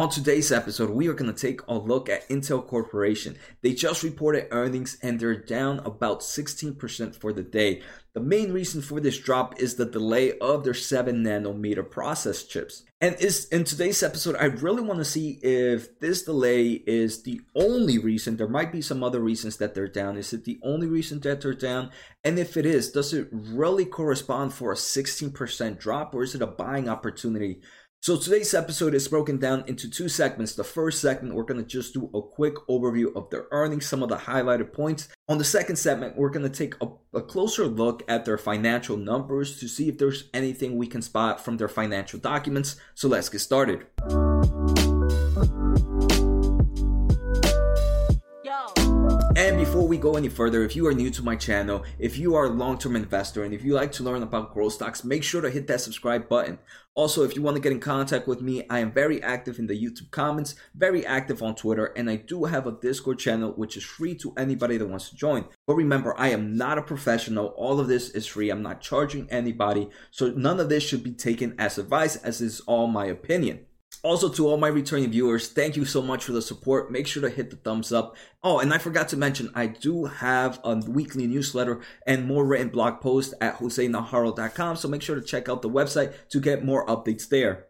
On today's episode, we are going to take a look at Intel Corporation. They just reported earnings and they're down about 16% for the day. The main reason for this drop is the delay of their 7 nanometer process chips. And is in today's episode, I really want to see if this delay is the only reason. There might be some other reasons that they're down. Is it the only reason that they're down? And if it is, does it really correspond for a 16% drop or is it a buying opportunity? So today's episode is broken down into two segments. The first segment, we're going to just do a quick overview of their earnings, some of the highlighted points. On the second segment, we're going to take a, a, closer look at their financial numbers to see if there's anything we can spot from their financial documents. So let's get started. And before we go any further, if you are new to my channel, if you are a long-term investor, and if you like to learn about growth stocks, make sure to hit that subscribe button. Also, if you want to get in contact with me, I am very active in the YouTube comments, very active on Twitter, and I do have a Discord channel which is free to anybody that wants to join. But remember, I am not a professional. All of this is free. I'm not charging anybody. So none of this should be taken as advice as is all my opinion. Also, to all my returning viewers, thank you so much for the support. Make sure to hit the thumbs up. Oh, and I forgot to mention, I do have a weekly newsletter and more written blog posts at josenajarro.com. So make sure to check out the website to get more updates there.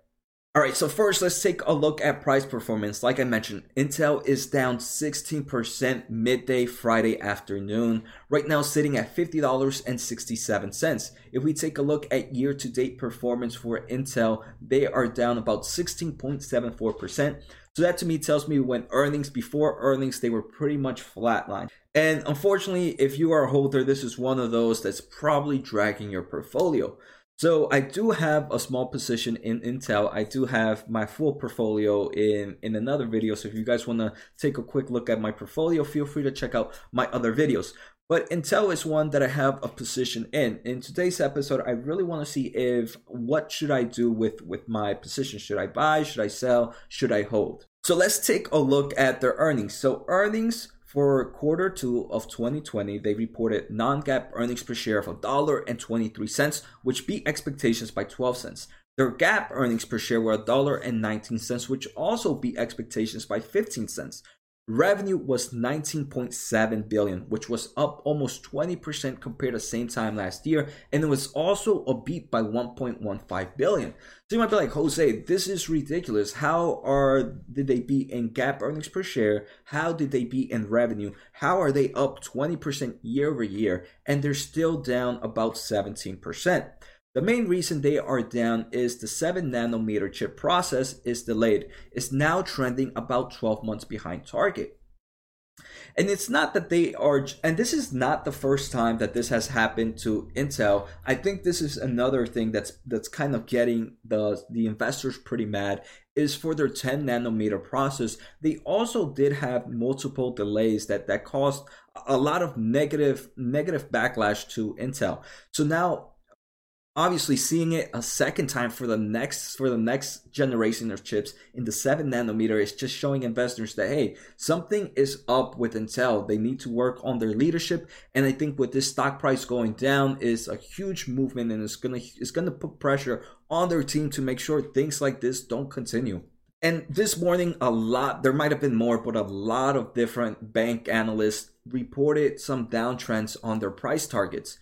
All right, so first let's take a look at price performance. Like I mentioned, Intel is down 16% midday Friday afternoon, right now sitting at $50.67. If we take a look at year to date performance for Intel, they are down about 16.74%. So that to me tells me when earnings, before earnings, they were pretty much flatline. And unfortunately, if you are a holder, this is one of those that's probably dragging your portfolio. So I do have a small position in Intel. I do have my full portfolio in in another video. So if you guys want to take a quick look at my portfolio, feel free to check out my other videos. But Intel is one that I have a position in. In today's episode, I really want to see if what should I do with with my position? Should I buy? Should I sell? Should I hold? So let's take a look at their earnings. So earnings for quarter two of 2020, they reported non-GAAP earnings per share of $1.23, which beat expectations by 12 cents. Their GAAP earnings per share were $1.19, which also beat expectations by 15 cents. Revenue was 19.7 billion, which was up almost 20% compared to the same time last year, and it was also a beat by 1.15 billion. So you might be like, Jose, this is ridiculous. How are did they beat in GAAP earnings per share? How did they beat in revenue? How are they up 20% year over year and they're still down about 17%? The main reason they are down is the 7 nanometer chip process is delayed. It's now trending about 12 months behind target. And it's not that they are, and this is not the first time that this has happened to Intel. I think this is another thing that's that's kind of getting the the investors pretty mad. Is for their 10 nanometer process. They also did have multiple delays that that caused a lot of negative negative backlash to Intel. So now obviously seeing it a second time for the next for the next generation of chips in the 7 nanometer is just showing investors that hey something is up with intel. They need to work on their leadership. And i think with this stock price going down is a huge movement and it's gonna it's gonna put pressure on their team to make sure things like this don't continue. And this morning, a lot, there might have been more, but a lot of different bank analysts reported some downtrends on their price targets.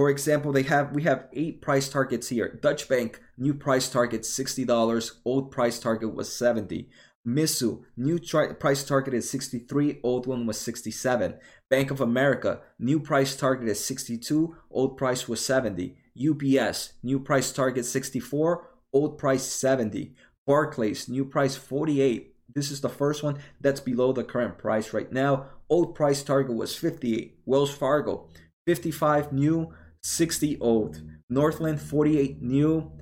For example, they have we have eight price targets here. Deutsche Bank new price target sixty dollars, old price target was seventy. Mitsui new tri- price target is sixty three, old one was sixty seven. Bank of America new price target is sixty two, old price was seventy. UBS new price target sixty four, old price seventy. Barclays new price forty eight. This is the first one that's below the current price right now. Old price target was 58. Wells Fargo 55 new 60 old. Northland 48 new,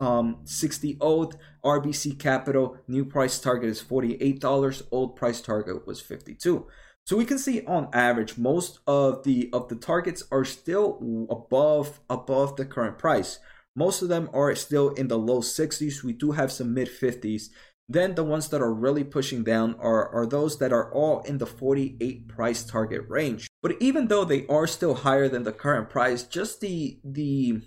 um, 60 old. RBC Capital new price target is $48. Old price target was 52. So we can see on average most of the of the targets are still above above the current price. Most of them are still in the low 60s. We do have some mid 50s. Then the ones that are really pushing down are, are those that are all in the 48 price target range. But even though they are still higher than the current price, just the the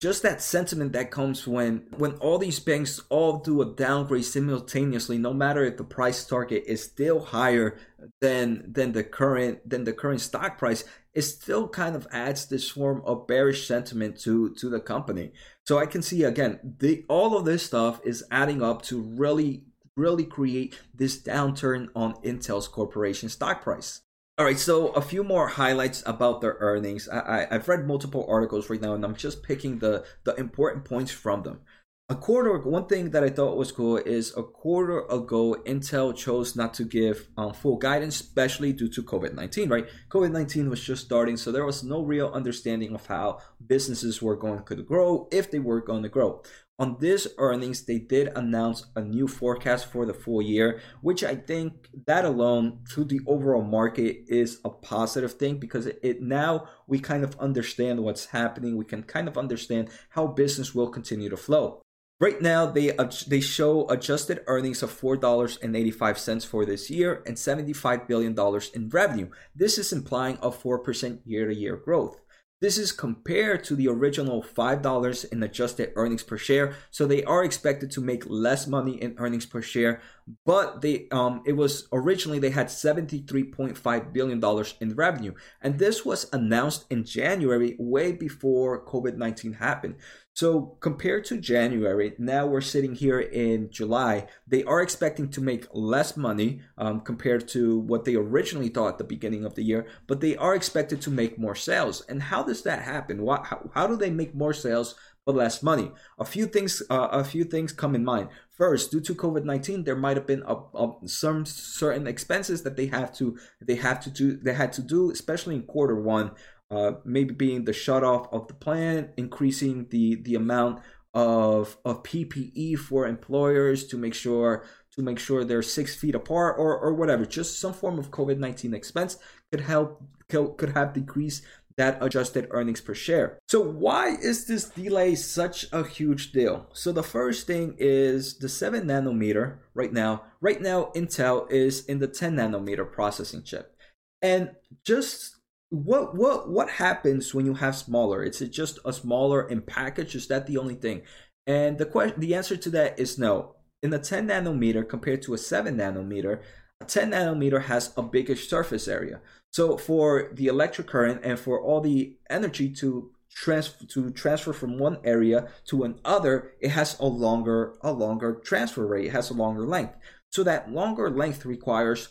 just that sentiment that comes when when all these banks all do a downgrade simultaneously no matter if the price target is still higher than than the current than the current stock price it still kind of adds this form of bearish sentiment to to the company. So i can see again the all of this stuff is adding up to really really create this downturn on intel's corporation stock price all right, so a few more highlights about their earnings. I, have read multiple articles right now, and I'm just picking the the important points from them. A quarter, one thing that I thought was cool is a quarter ago, Intel chose not to give um, full guidance, especially due to COVID 19, right? COVID 19 was just starting, so there was no real understanding of how businesses were going to grow, if they were going to grow. On this earnings, they did announce a new forecast for the full year, which I think that alone to the overall market is a positive thing because it, now we kind of understand what's happening. We can kind of understand how business will continue to flow. Right now, they they show adjusted earnings of four dollars and eighty five cents for this year and seventy five billion dollars in revenue. This is implying a four percent year to year growth. This is compared to the original $5 in adjusted earnings per share. So they are expected to make less money in earnings per share, but they um it was originally they had 73.5 billion dollars in revenue. And this was announced in January way before COVID-19 happened. So compared to January, now we're sitting here in July. They are expecting to make less money um, compared to what they originally thought at the beginning of the year, but they are expected to make more sales. And how does that happen? How, how do they make more sales but less money? A few things, uh, a few things come in mind. First, due to COVID nineteen, there might have been a, a, some certain expenses that they have to they have to do they had to do, especially in quarter one uh, maybe being the shut off of the plant, increasing the the amount of of PPE for employers to make sure to make sure they're six feet apart or or whatever. Just some form of COVID nineteen expense could help could have decreased that adjusted earnings per share. So why is this delay such a huge deal? So the first thing is the 7 nanometer right now. Right now Intel is in the 10 nanometer processing chip. And just what what what happens when you have smaller? Is it just a smaller in package? Is that the only thing? And the question, the answer to that is no. In a 10 nanometer compared to a 7 nanometer, a 10 nanometer has a bigger surface area. So for the electric current and for all the energy to transfer to transfer from one area to another, it has a longer a longer transfer rate. It has a longer length. So that longer length requires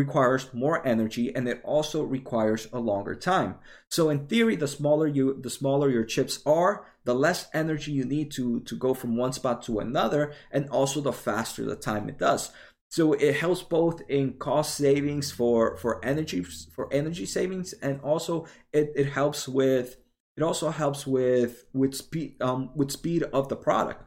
requires more energy and it also requires a longer time. So in theory, the smaller you the smaller your chips are, the less energy you need to to go from one spot to another and also the faster the time it does. So it helps both in cost savings for for energy for energy savings and also it, it helps with it also helps with with speed um with speed of the product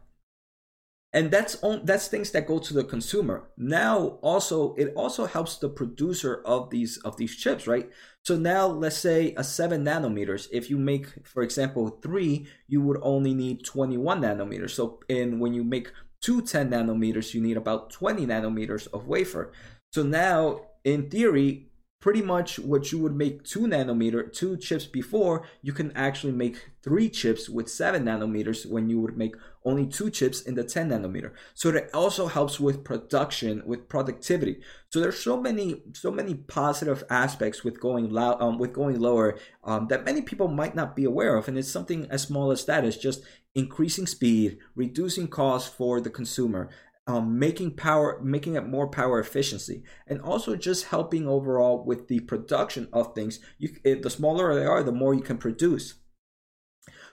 and that's on, that's things that go to the consumer. Now also it also helps the producer of these of these chips right? So now let's say a 7 nanometers if you make for example 3 you would only need 21 nanometers. So in when you make two 10 nanometers you need about 20 nanometers of wafer. So now in theory pretty much what you would make two nanometer two chips before you can actually make three chips with seven nanometers when you would make only two chips in the 10 nanometer. So that also helps with production with productivity. So there's so many so many positive aspects with going low um, with going lower um, that many people might not be aware of and it's something as small as that is just increasing speed reducing costs for the consumer um, making power making it more power efficiency and also just helping overall with the production of things. You the smaller they are the more you can produce.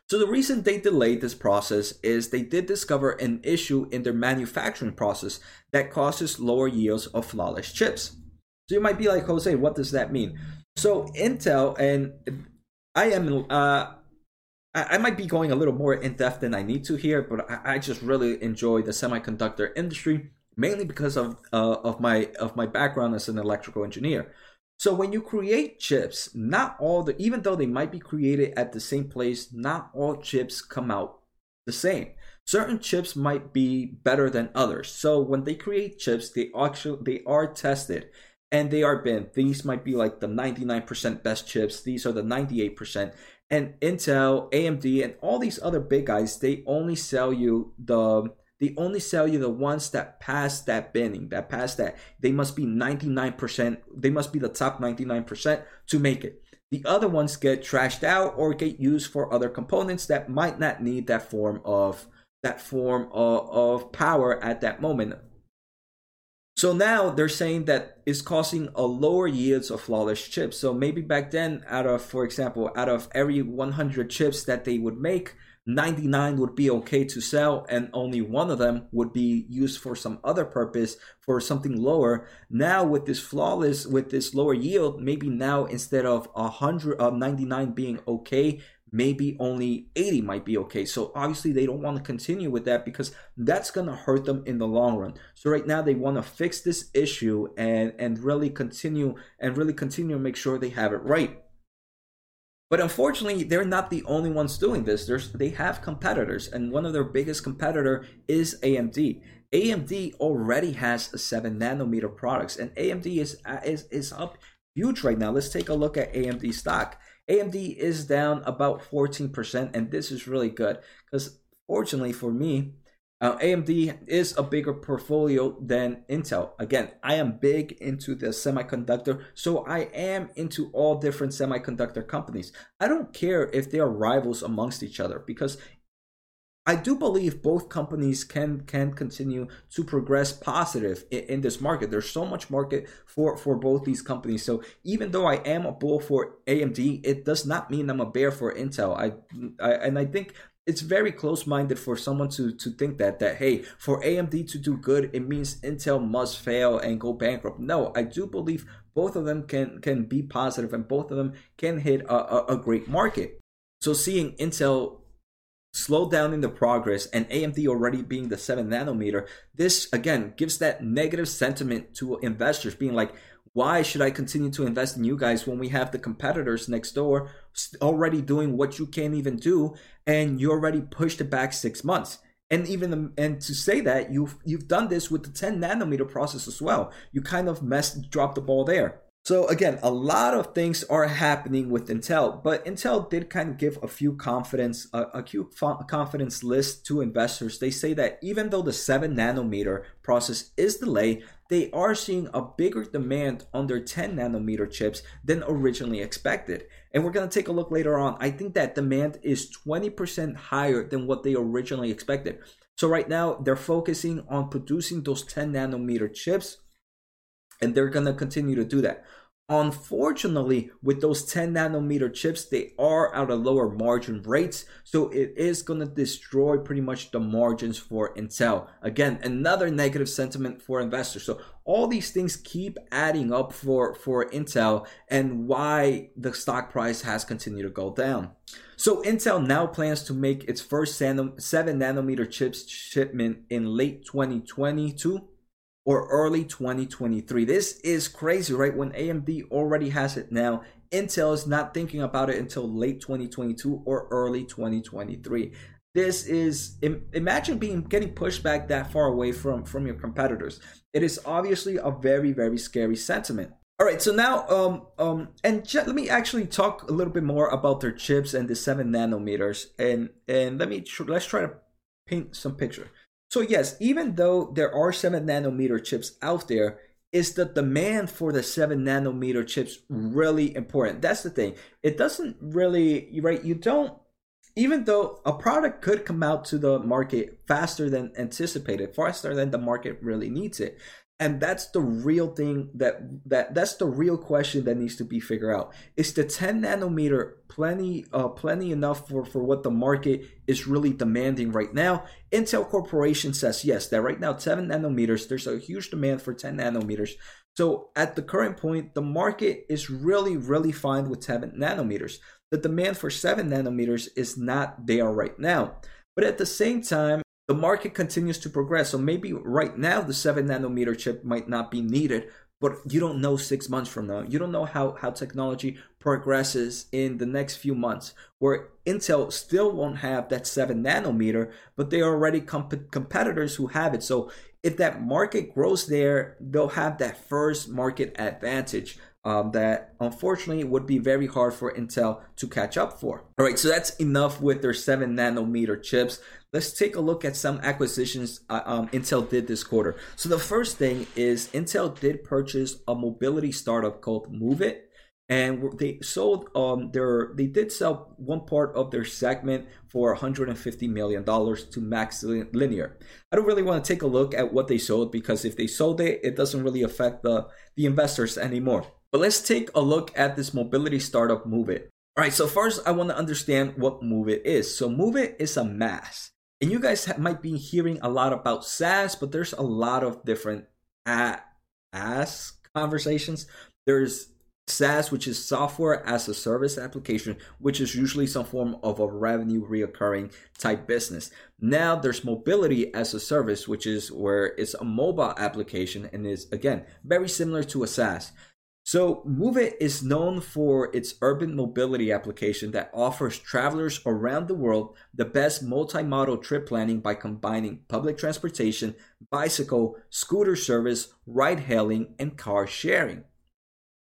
So the reason they delayed this process is they did discover an issue in their manufacturing process that causes lower yields of flawless chips. So you might be like jose what does that mean? So intel and i am uh, I, might be going a little more in depth than I need to here, but I, I just really enjoy the semiconductor industry mainly because of uh, of my of my background as an electrical engineer. So when you create chips, not all the even though they might be created at the same place, not all chips come out the same. Certain chips might be better than others. So when they create chips, they actually they are tested and they are been. These might be like the 99% best chips. These are the 98%. And Intel, AMD, and all these other big guys, they only sell you the they only sell you the ones that pass that binning, that pass that. They must be 99%, they must be the top 99% to make it. The other ones get trashed out or get used for other components that might not need that form of that form of, of power at that moment. So now they're saying that it's causing a lower yields of flawless chips. So maybe back then, out of, for example, out of every 100 chips that they would make, 99 would be okay to sell and only one of them would be used for some other purpose for something lower now with this flawless with this lower yield maybe now instead of 100 of uh, 99 being okay maybe only 80 might be okay so obviously they don't want to continue with that because that's going to hurt them in the long run so right now they want to fix this issue and and really continue and really continue to make sure they have it right but unfortunately, they're not the only ones doing this. There's, they have competitors, and one of their biggest competitor is AMD. AMD already has a seven nanometer products, and AMD is is is up huge right now. Let's take a look at AMD stock. AMD is down about 14%, and this is really good because fortunately for me, uh, AMD is a bigger portfolio than Intel. Again, I am big into the semiconductor, so I am into all different semiconductor companies. I don't care if they are rivals amongst each other because I do believe both companies can can continue to progress positive in, in, this market. There's so much market for for both these companies. So even though I am a bull for AMD, it does not mean I'm a bear for Intel. I, I and I think it's very close-minded for someone to to think that that hey for AMD to do good it means Intel must fail and go bankrupt. No, I do believe both of them can can be positive and both of them can hit a, a, a great market. So seeing Intel slow down in the progress and AMD already being the 7 nanometer, this again gives that negative sentiment to investors being like, why should I continue to invest in you guys when we have the competitors next door already doing what you can't even do and you already pushed it back six months? And even and to say that you've you've done this with the 10 nanometer process as well. You kind of messed dropped the ball there. So again, a lot of things are happening with Intel, but Intel did kind of give a few confidence, a, a few confidence list to investors. They say that even though the seven nanometer process is delayed, they are seeing a bigger demand on their 10 nanometer chips than originally expected. And we're going to take a look later on. I think that demand is 20% higher than what they originally expected. So right now they're focusing on producing those 10 nanometer chips and they're going to continue to do that. Unfortunately, with those 10 nanometer chips, they are at a lower margin rates, so it is going to destroy pretty much the margins for Intel. Again, another negative sentiment for investors. So all these things keep adding up for for Intel and why the stock price has continued to go down. So Intel now plans to make its first 7 nanometer chips shipment in late 2022 or early 2023. This is crazy, right? When AMD already has it now, Intel is not thinking about it until late 2022 or early 2023. This is imagine being getting pushed back that far away from from your competitors. It is obviously a very very scary sentiment. All right, so now um um and let me actually talk a little bit more about their chips and the 7 nanometers and and let me let's try to paint some picture. So yes, even though there are 7 nanometer chips out there, is the demand for the 7 nanometer chips really important? That's the thing. It doesn't really right, you don't even though a product could come out to the market faster than anticipated, faster than the market really needs it, and that's the real thing that that that's the real question that needs to be figured out. Is the 10 nanometer plenty uh plenty enough for for what the market is really demanding right now? Intel corporation says yes that right now 7 nanometers there's a huge demand for 10 nanometers. So at the current point the market is really really fine with 7 nanometers. The demand for 7 nanometers is not there right now. But at the same time the market continues to progress. So maybe right now the 7 nanometer chip might not be needed, but you don't know six months from now. You don't know how, how technology progresses in the next few months, where Intel still won't have that 7 nanometer, but they are already comp- competitors who have it. So if that market grows there, they'll have that first market advantage. Um, that unfortunately would be very hard for Intel to catch up for. All right, so that's enough with their 7 nanometer chips. Let's take a look at some acquisitions uh, um, Intel did this quarter. So the first thing is Intel did purchase a mobility startup called Moovit and they sold um their they did sell one part of their segment for 150 million dollars to MaxLinear i don't really want to take a look at what they sold because if they sold it it doesn't really affect the the investors anymore but let's take a look at this mobility startup Moovit all right so first i want to understand what Moovit is so Moovit is a MaaS and you guys might be hearing a lot about SaaS, but there's a lot of different ask conversations. There's SaaS, which is software as a service application, which is usually some form of a revenue reoccurring type business. Now there's mobility as a service, which is where it's a mobile application and is again very similar to a SaaS. So Moovit is known for its urban mobility application that offers travelers around the world the best multi-modal trip planning by combining public transportation, bicycle, scooter service, ride hailing, and car sharing.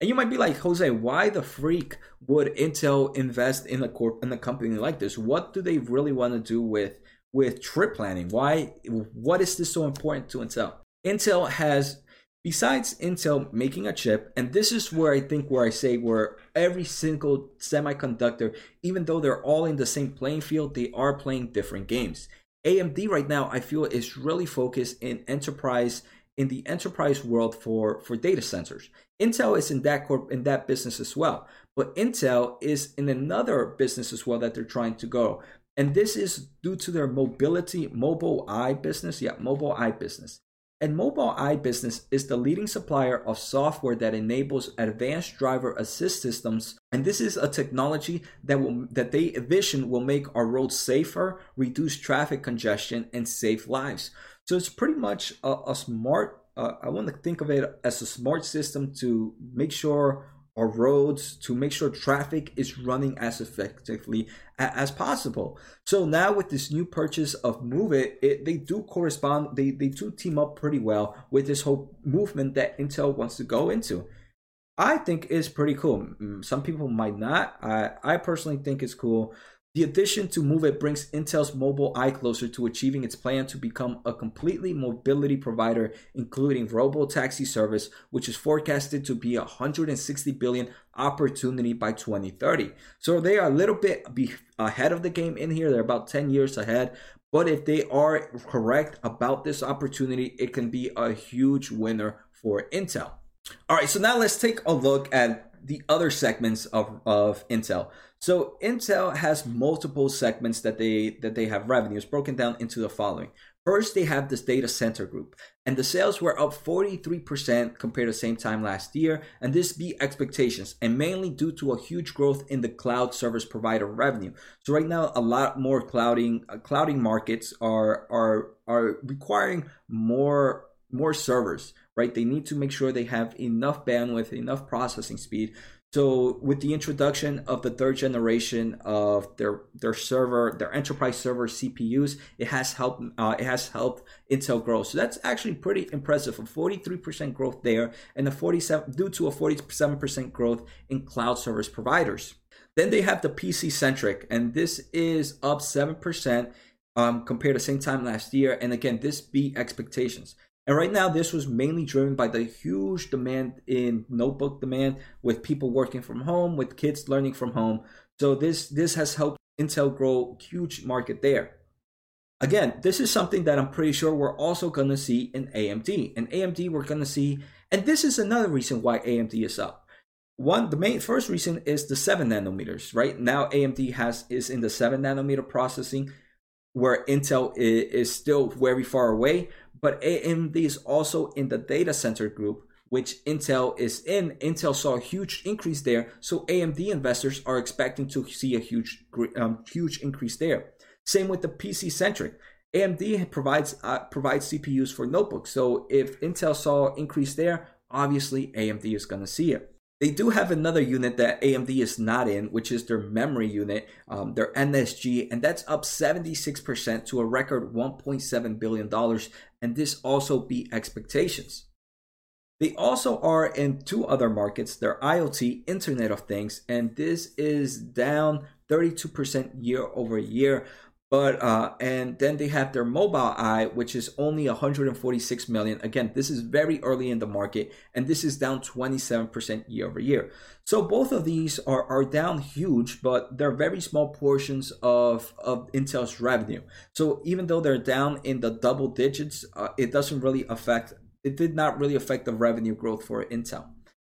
And you might be like, Jose, why the freak would Intel invest in a corp in a company like this? What do they really want to do with with trip planning? Why what is this so important to Intel? Intel has besides Intel making a chip, and this is where I think where I say where every single semiconductor, even though they're all in the same playing field, they are playing different games. AMD right now, I feel is really focused in enterprise in the enterprise world for for data centers. Intel is in that corp in that business as well, but Intel is in another business as well that they're trying to go. And this is due to their mobility, Mobileye business. Yeah, Mobileye business. And Mobileye business is the leading supplier of software that enables advanced driver assist systems. And this is a technology that will that they envision will make our roads safer, reduce traffic congestion, and save lives. So it's pretty much a, a smart. Uh, I want to think of it as a smart system to make sure our roads, to make sure traffic is running as effectively as possible. So now with this new purchase of Moovit, it, they do correspond. They they do team up pretty well with this whole movement that Intel wants to go into. I think is pretty cool. Mm, some people might not. I I personally think it's cool. The addition to Moovit brings Intel's Mobileye closer to achieving its plan to become a completely mobility provider, including robo-taxi service, which is forecasted to be a 160 billion opportunity by 2030. So they are a little bit ahead of the game in here. They're about 10 years ahead. But if they are correct about this opportunity, it can be a huge winner for Intel. All right, so now let's take a look at the other segments of, of Intel. So Intel has multiple segments that they that they have revenues broken down into the following. First, they have this data center group, and the sales were up 43% compared to the same time last year, and this beat expectations, and mainly due to a huge growth in the cloud service provider revenue. So right now, a lot more clouding uh, clouding markets are are are requiring more more servers, right? They need to make sure they have enough bandwidth, enough processing speed so with the introduction of the third generation of their their server, their enterprise server CPUs, it has helped uh, it has helped Intel grow. So that's actually pretty impressive. A 43% growth there, and a 47 due to a 47% growth in cloud service providers. Then they have the PC centric, and this is up 7% um, compared to same time last year. And again, this beat expectations. And right now, this was mainly driven by the huge demand in notebook demand with people working from home, with kids learning from home. So this this has helped Intel grow huge market there. Again, this is something that I'm pretty sure we're also going to see in AMD. In AMD, we're going to see, and this is another reason why AMD is up. One, the main first reason is the seven nanometers. Right now, AMD has is in the seven nanometer processing, where Intel is, is still very far away but AMD is also in the data center group, which Intel is in. Intel saw a huge increase there, so AMD investors are expecting to see a huge, um, huge increase there. Same with the PC centric. AMD provides uh, provides CPUs for notebooks, so if Intel saw increase there, obviously AMD is going to see it. They do have another unit that AMD is not in, which is their memory unit, um, their NSG, and that's up 76% to a record $1.7 billion. And this also beat expectations. They also are in two other markets. They're IoT, Internet of Things, and this is down 32% year over year. But uh, and then they have their Mobileye, which is only 146 million. Again, this is very early in the market, and this is down 27% year over year. So both of these are, are down huge, but they're very small portions of, of Intel's revenue. So even though they're down in the double digits, uh, it doesn't really affect it did not really affect the revenue growth for Intel.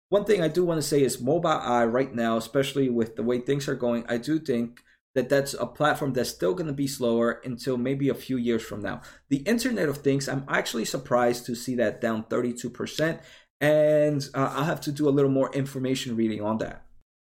One thing I do want to say is Mobileye right now, especially with the way things are going, I do think that that's a platform that's still going to be slower until maybe a few years from now. The Internet of Things, I'm actually surprised to see that down 32%, and uh, I'll have to do a little more information reading on that.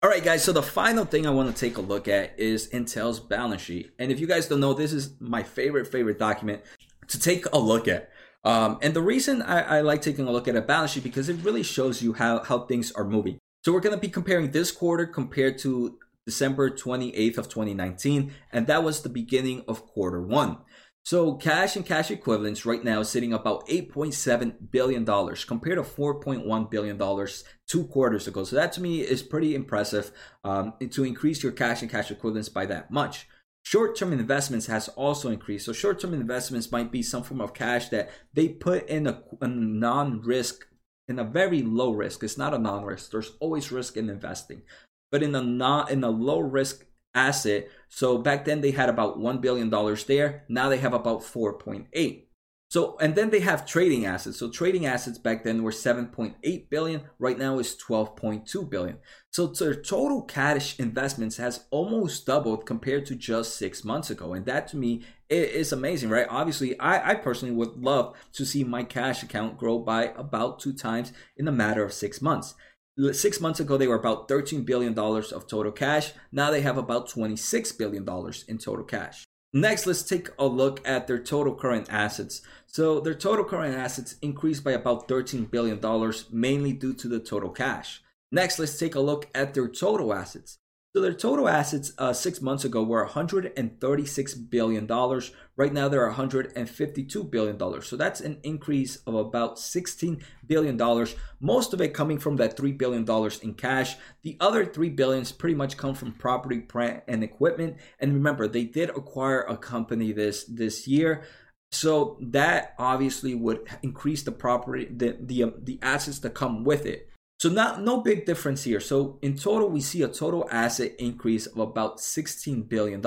All right, guys, so the final thing I want to take a look at is Intel's balance sheet. And if you guys don't know, this is my favorite, favorite document to take a look at. Um, and the reason I, I like taking a look at a balance sheet because it really shows you how, how things are moving. So we're going to be comparing this quarter compared to December 28th of 2019, and that was the beginning of quarter one. So cash and cash equivalents right now sitting about 8.7 billion dollars compared to 4.1 billion dollars two quarters ago. So that to me is pretty impressive um, to increase your cash and cash equivalents by that much. Short-term investments has also increased. So short-term investments might be some form of cash that they put in a, a non-risk, in a very low risk. It's not a non-risk. There's always risk in investing, but in the not in the low risk asset. So back then they had about one billion dollars there. Now they have about four point eight. So, and then they have trading assets. So trading assets back then were 7.8 billion. Right now is 12.2 billion. So their total cash investments has almost doubled compared to just six months ago. And that to me is amazing, right? Obviously, I, I personally would love to see my cash account grow by about two times in a matter of six months. Six months ago, they were about $13 billion of total cash. Now they have about $26 billion in total cash. Next, let's take a look at their total current assets. So, their total current assets increased by about $13 billion, mainly due to the total cash. Next, let's take a look at their total assets. So their total assets uh, six months ago were 136 billion dollars. Right now they're 152 billion dollars. So that's an increase of about 16 billion dollars. Most of it coming from that three billion dollars in cash. The other three billions pretty much come from property, plant, and equipment. And remember, they did acquire a company this this year. So that obviously would increase the property, the the, um, the assets that come with it. So not no big difference here. So in total, we see a total asset increase of about $16 billion.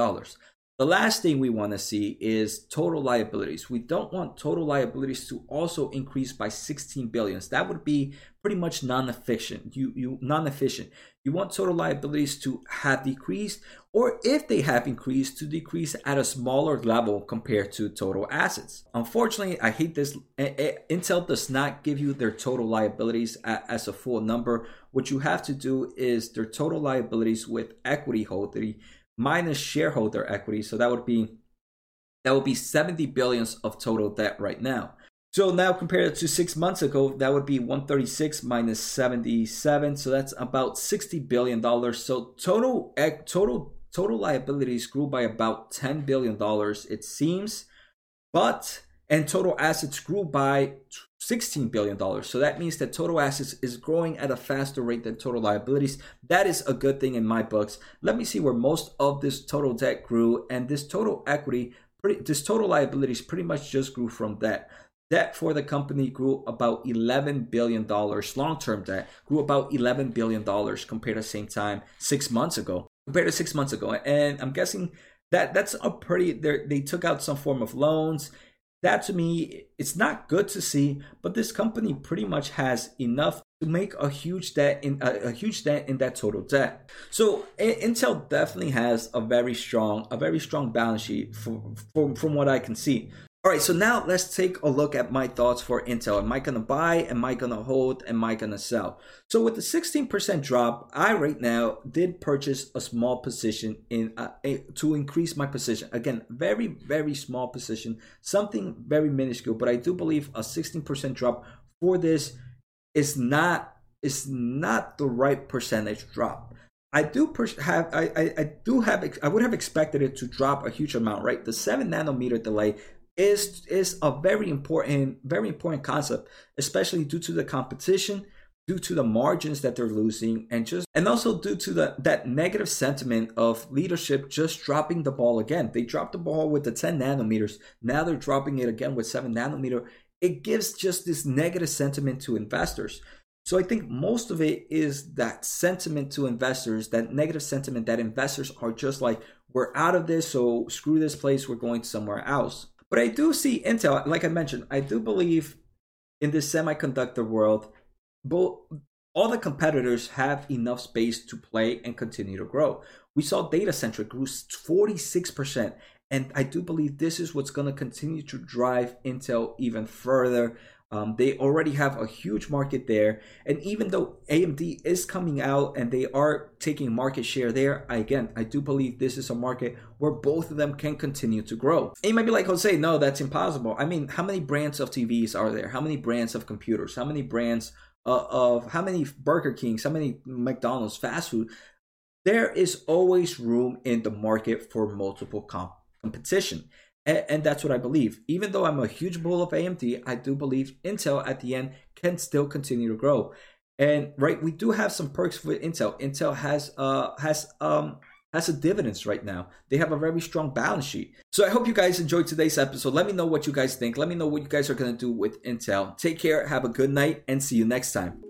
The last thing we want to see is total liabilities. We don't want total liabilities to also increase by 16 billions. That would be pretty much non-efficient. You you non-efficient. You want total liabilities to have decreased or if they have increased to decrease at a smaller level compared to total assets. Unfortunately, I hate this Intel does not give you their total liabilities as a full number. What you have to do is their total liabilities with equity holding minus shareholder equity. So that would be that would be 70 billions of total debt right now. So now compared to six months ago, that would be 136 minus 77. So that's about 60 billion dollars. So total total total liabilities grew by about 10 billion dollars, it seems, but and total assets grew by 16 billion dollars. So that means that total assets is growing at a faster rate than total liabilities. That is a good thing in my books. Let me see where most of this total debt grew and this total equity this total liabilities pretty much just grew from that. Debt for the company grew about $11 billion. Long term debt grew about $11 billion compared to same time six months ago. Compared to six months ago. And I'm guessing that that's a pretty, they took out some form of loans that to me it's not good to see but this company pretty much has enough to make a huge debt in a, a, huge debt in that total debt. So intel definitely has a very strong a very strong balance sheet from from, from what i can see all right, so now let's take a look at my thoughts for Intel. Am I going to buy? Am I going to hold? Am I going to sell? So with the 16% drop, I right now did purchase a small position in uh, to increase my position. Again, very very small position, something very minuscule, but I do believe a 16% drop for this is not is not the right percentage drop. I do have I, I, I do have I would have expected it to drop a huge amount, right? The seven nanometer delay is is a very important, very important concept, especially due to the competition, due to the margins that they're losing, and just and also due to the that negative sentiment of leadership just dropping the ball again. They dropped the ball with the 10 nanometers. Now they're dropping it again with 7 nanometer. It gives just this negative sentiment to investors. So I think most of it is that sentiment to investors, that negative sentiment that investors are just like, we're out of this, so screw this place, we're going somewhere else. But I do see Intel, like I mentioned, I do believe in this semiconductor world, both all the competitors have enough space to play and continue to grow. We saw data center grew 46%. And I do believe this is what's going to continue to drive Intel even further. Um, they already have a huge market there. And even though AMD is coming out and they are taking market share there, again, I do believe this is a market where both of them can continue to grow. And you might be like, Jose, no, that's impossible. I mean, how many brands of TVs are there? How many brands of computers? How many brands uh, of how many Burger Kings? How many McDonald's fast food? There is always room in the market for multiple comp- competition. And, and, that's what I believe. Even though I'm a huge bull of AMD, I do believe Intel at the end can still continue to grow. And right, we do have some perks with Intel. Intel has uh has um has a dividends right now. They have a very strong balance sheet. So I hope you guys enjoyed today's episode. Let me know what you guys think. Let me know what you guys are gonna do with Intel. Take care, have a good night, and see you next time.